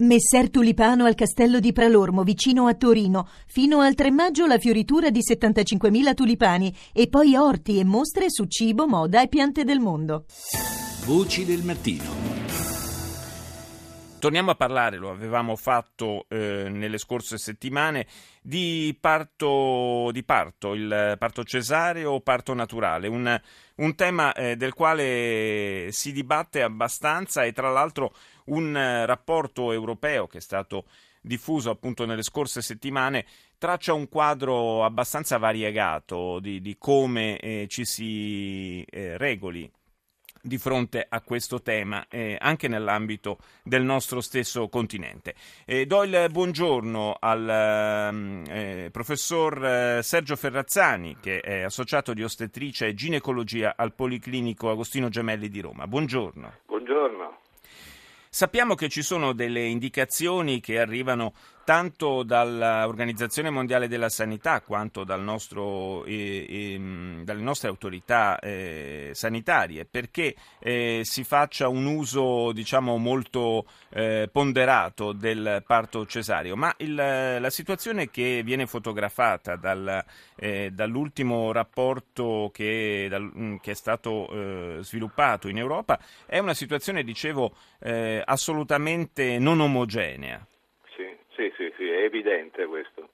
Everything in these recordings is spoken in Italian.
Messer Tulipano al castello di Pralormo, vicino a Torino. Fino al 3 maggio la fioritura di 75.000 tulipani e poi orti e mostre su cibo, moda e piante del mondo. Voci del mattino. Torniamo a parlare, lo avevamo fatto eh, nelle scorse settimane, di parto, di parto, il parto cesareo o parto naturale, un, un tema eh, del quale si dibatte abbastanza e tra l'altro un eh, rapporto europeo che è stato diffuso appunto nelle scorse settimane traccia un quadro abbastanza variegato di, di come eh, ci si eh, regoli di fronte a questo tema eh, anche nell'ambito del nostro stesso continente. Eh, do il buongiorno al ehm, eh, professor eh, Sergio Ferrazzani che è associato di ostetricia e ginecologia al Policlinico Agostino Gemelli di Roma. Buongiorno. Buongiorno. Sappiamo che ci sono delle indicazioni che arrivano tanto dall'Organizzazione Mondiale della Sanità quanto nostro, eh, eh, dalle nostre autorità eh, sanitarie perché eh, si faccia un uso diciamo, molto eh, ponderato del parto cesareo, ma il, la situazione che viene fotografata dal, eh, dall'ultimo rapporto che, dal, che è stato sviluppato in Europa è una situazione, dicevo, assolutamente non omogenea. Sì, sì, sì, è evidente questo,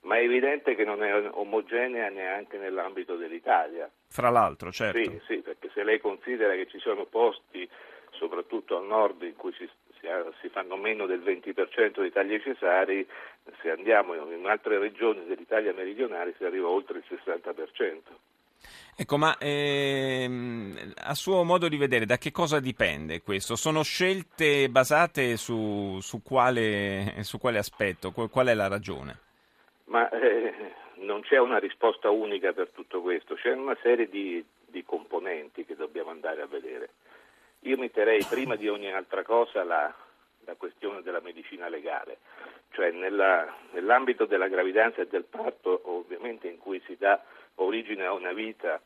ma è evidente che non è omogenea neanche nell'ambito dell'Italia. Fra l'altro, certo. Sì, sì, perché se lei considera che ci sono posti, soprattutto al nord, in cui si, si, si fanno meno del 20% di tagli cesari, se andiamo in altre regioni dell'Italia meridionale si arriva oltre il 60%. Ecco, ma ehm, a suo modo di vedere, da che cosa dipende questo? Sono scelte basate su, su, quale, su quale, aspetto? Qual è la ragione? Ma eh, non c'è una risposta unica per tutto questo, c'è una serie di, di componenti che dobbiamo andare a vedere. Io metterei prima di ogni altra cosa la, la questione della medicina legale, cioè nella, nell'ambito della gravidanza e del parto, ovviamente in cui si dà origine a una vita,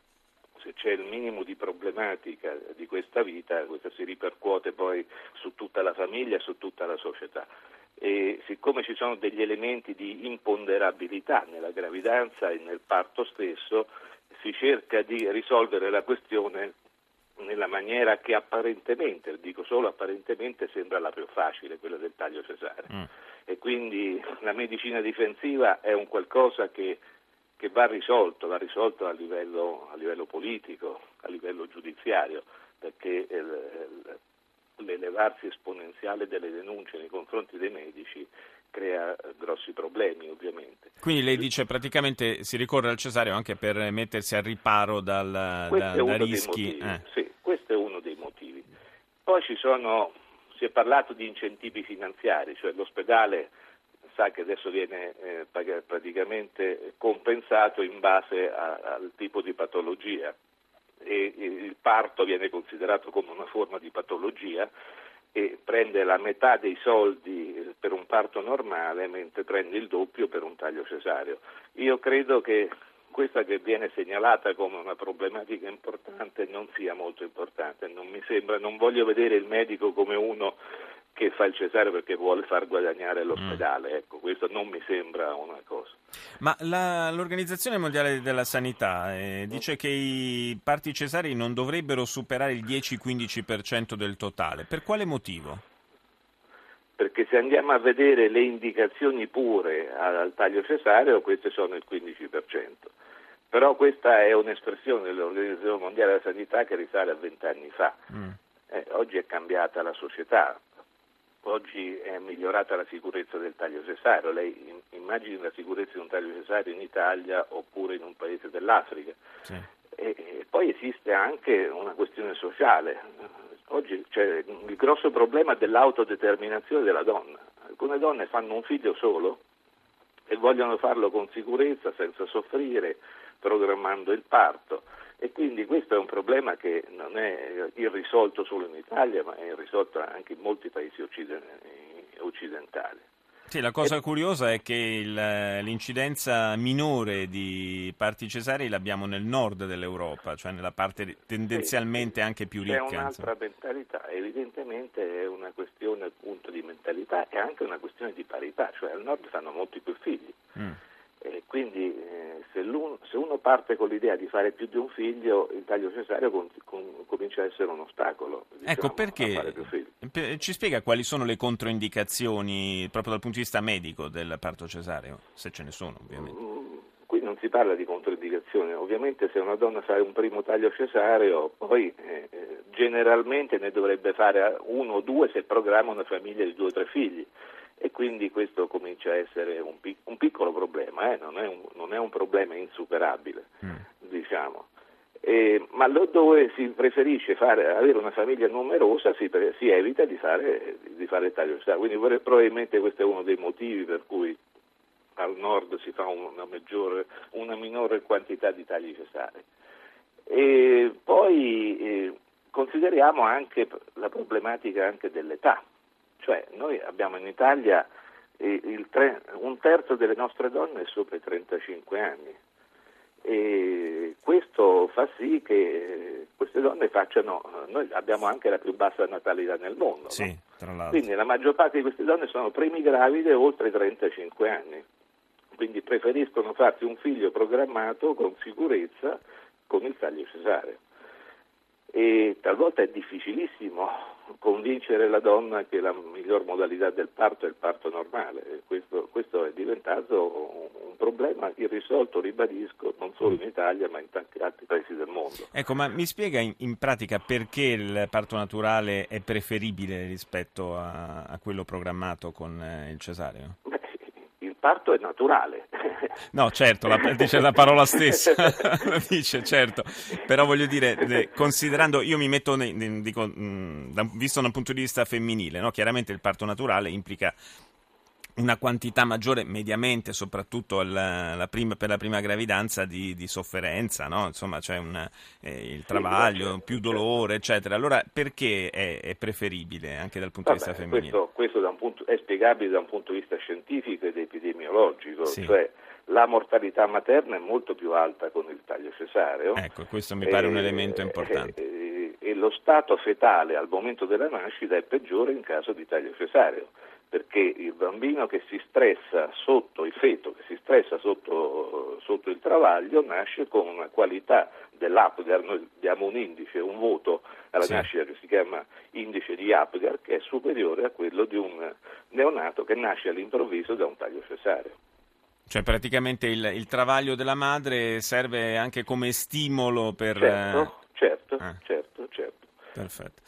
se c'è il minimo di problematica di questa vita, questa si ripercuote poi su tutta la famiglia su tutta la società. E siccome ci sono degli elementi di imponderabilità nella gravidanza e nel parto stesso, si cerca di risolvere la questione nella maniera che apparentemente, dico solo apparentemente, sembra la più facile, quella del taglio cesare. Mm. E quindi la medicina difensiva è un qualcosa che che va risolto, va risolto a livello, a livello politico, a livello giudiziario, perché l'elevarsi esponenziale delle denunce nei confronti dei medici crea grossi problemi ovviamente. Quindi lei dice praticamente si ricorre al cesareo anche per mettersi al riparo dal, da, da rischi. Eh. Sì, questo è uno dei motivi. Poi ci sono, si è parlato di incentivi finanziari, cioè l'ospedale sa che adesso viene eh, praticamente compensato in base a, al tipo di patologia e il parto viene considerato come una forma di patologia e prende la metà dei soldi per un parto normale mentre prende il doppio per un taglio cesareo. Io credo che questa che viene segnalata come una problematica importante non sia molto importante, non mi sembra, non voglio vedere il medico come uno che fa il cesareo perché vuole far guadagnare l'ospedale. Mm. Ecco, questo non mi sembra una cosa. Ma la, l'Organizzazione Mondiale della Sanità eh, dice che i parti cesarei non dovrebbero superare il 10-15% del totale. Per quale motivo? Perché se andiamo a vedere le indicazioni pure al taglio cesareo, queste sono il 15%. Però questa è un'espressione dell'Organizzazione Mondiale della Sanità che risale a vent'anni fa. Mm. Eh, oggi è cambiata la società, Oggi è migliorata la sicurezza del taglio cesareo, lei immagini la sicurezza di un taglio cesareo in Italia oppure in un paese dell'Africa. Sì. E, e poi esiste anche una questione sociale. Oggi c'è il grosso problema dell'autodeterminazione della donna. Alcune donne fanno un figlio solo e vogliono farlo con sicurezza, senza soffrire, programmando il parto e quindi questo è un problema che non è irrisolto solo in Italia ma è irrisolto anche in molti paesi occidentali. Sì, la cosa curiosa è che il, l'incidenza minore di parti cesarei l'abbiamo nel nord dell'Europa, cioè nella parte tendenzialmente anche più ricca. È un'altra insomma. mentalità, evidentemente punto di mentalità, è anche una questione di parità, cioè al nord fanno molti più figli. Mm. E quindi eh, se, se, uno parte con l'idea di fare più di un figlio, il taglio cesareo con, con, comincia a essere un ostacolo. Diciamo, ecco perché ci spiega quali sono le controindicazioni proprio dal punto di vista medico del parto cesareo, se ce ne sono ovviamente. Mm, qui non si parla di controindicazioni, ovviamente se una donna fa un primo taglio cesareo, poi eh, eh generalmente ne dovrebbe fare uno o due se programma una famiglia di due o tre figli e quindi questo comincia a essere un, pic- un piccolo problema, eh? non, è un, non, è un, problema insuperabile, mm. diciamo. E, ma dove si preferisce fare, avere una famiglia numerosa si, si evita di fare, di fare il taglio cesareo, quindi probabilmente questo è uno dei motivi per cui al nord si fa una, maggiore, una minore quantità di tagli cesarei. E poi eh, consideriamo anche la problematica anche dell'età. Cioè noi abbiamo in Italia eh, tre, un terzo delle nostre donne è sopra i 35 anni e questo fa sì che queste donne facciano, noi abbiamo anche la più bassa natalità nel mondo, sì, no? quindi la maggior parte di queste donne sono primi gravide oltre i 35 anni, quindi preferiscono farsi un figlio programmato con sicurezza con il taglio cesareo e talvolta è difficilissimo convincere la donna che la miglior modalità del parto è il parto normale. Questo, questo, è diventato un problema irrisolto, ribadisco, non solo in Italia ma in tanti altri paesi del mondo. Ecco, ma mi spiega in, in pratica perché il parto naturale è preferibile rispetto a, a quello programmato con eh, il cesareo? Parto è naturale. No, certo, la, dice la parola stessa, dice certo, però voglio dire, considerando, io mi metto, dico, visto da un punto di vista femminile, no? chiaramente il parto naturale implica una quantità maggiore mediamente, soprattutto la, la prima, per la prima gravidanza, di, di sofferenza, no? insomma c'è un, eh, il travaglio, più dolore, eccetera. Allora perché è, è preferibile anche dal punto Vabbè, di vista femminile? Questo, questo punto, spiegabile da un punto di vista scientifico ed epidemiologico, sì. cioè la mortalità materna è molto più alta con il taglio cesareo. Ecco, questo mi pare un elemento importante. E, e, e lo stato fetale al momento della nascita è peggiore in caso di taglio cesareo perché il bambino che si stressa sotto il feto, che si stressa sotto, sotto il travaglio, nasce con una qualità dell'Apgar, noi diamo un indice, un voto alla sì. nascita che si chiama indice di Apgar, che è superiore a quello di un neonato che nasce all'improvviso da un taglio cesareo. Cioè praticamente il, il travaglio della madre serve anche come stimolo per... Certo, eh... certo, ah. certo, certo. Perfetto.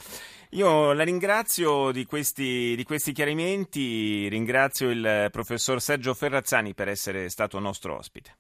Io la ringrazio di questi, di questi, chiarimenti, ringrazio il professor Sergio Ferrazzani per essere stato nostro ospite.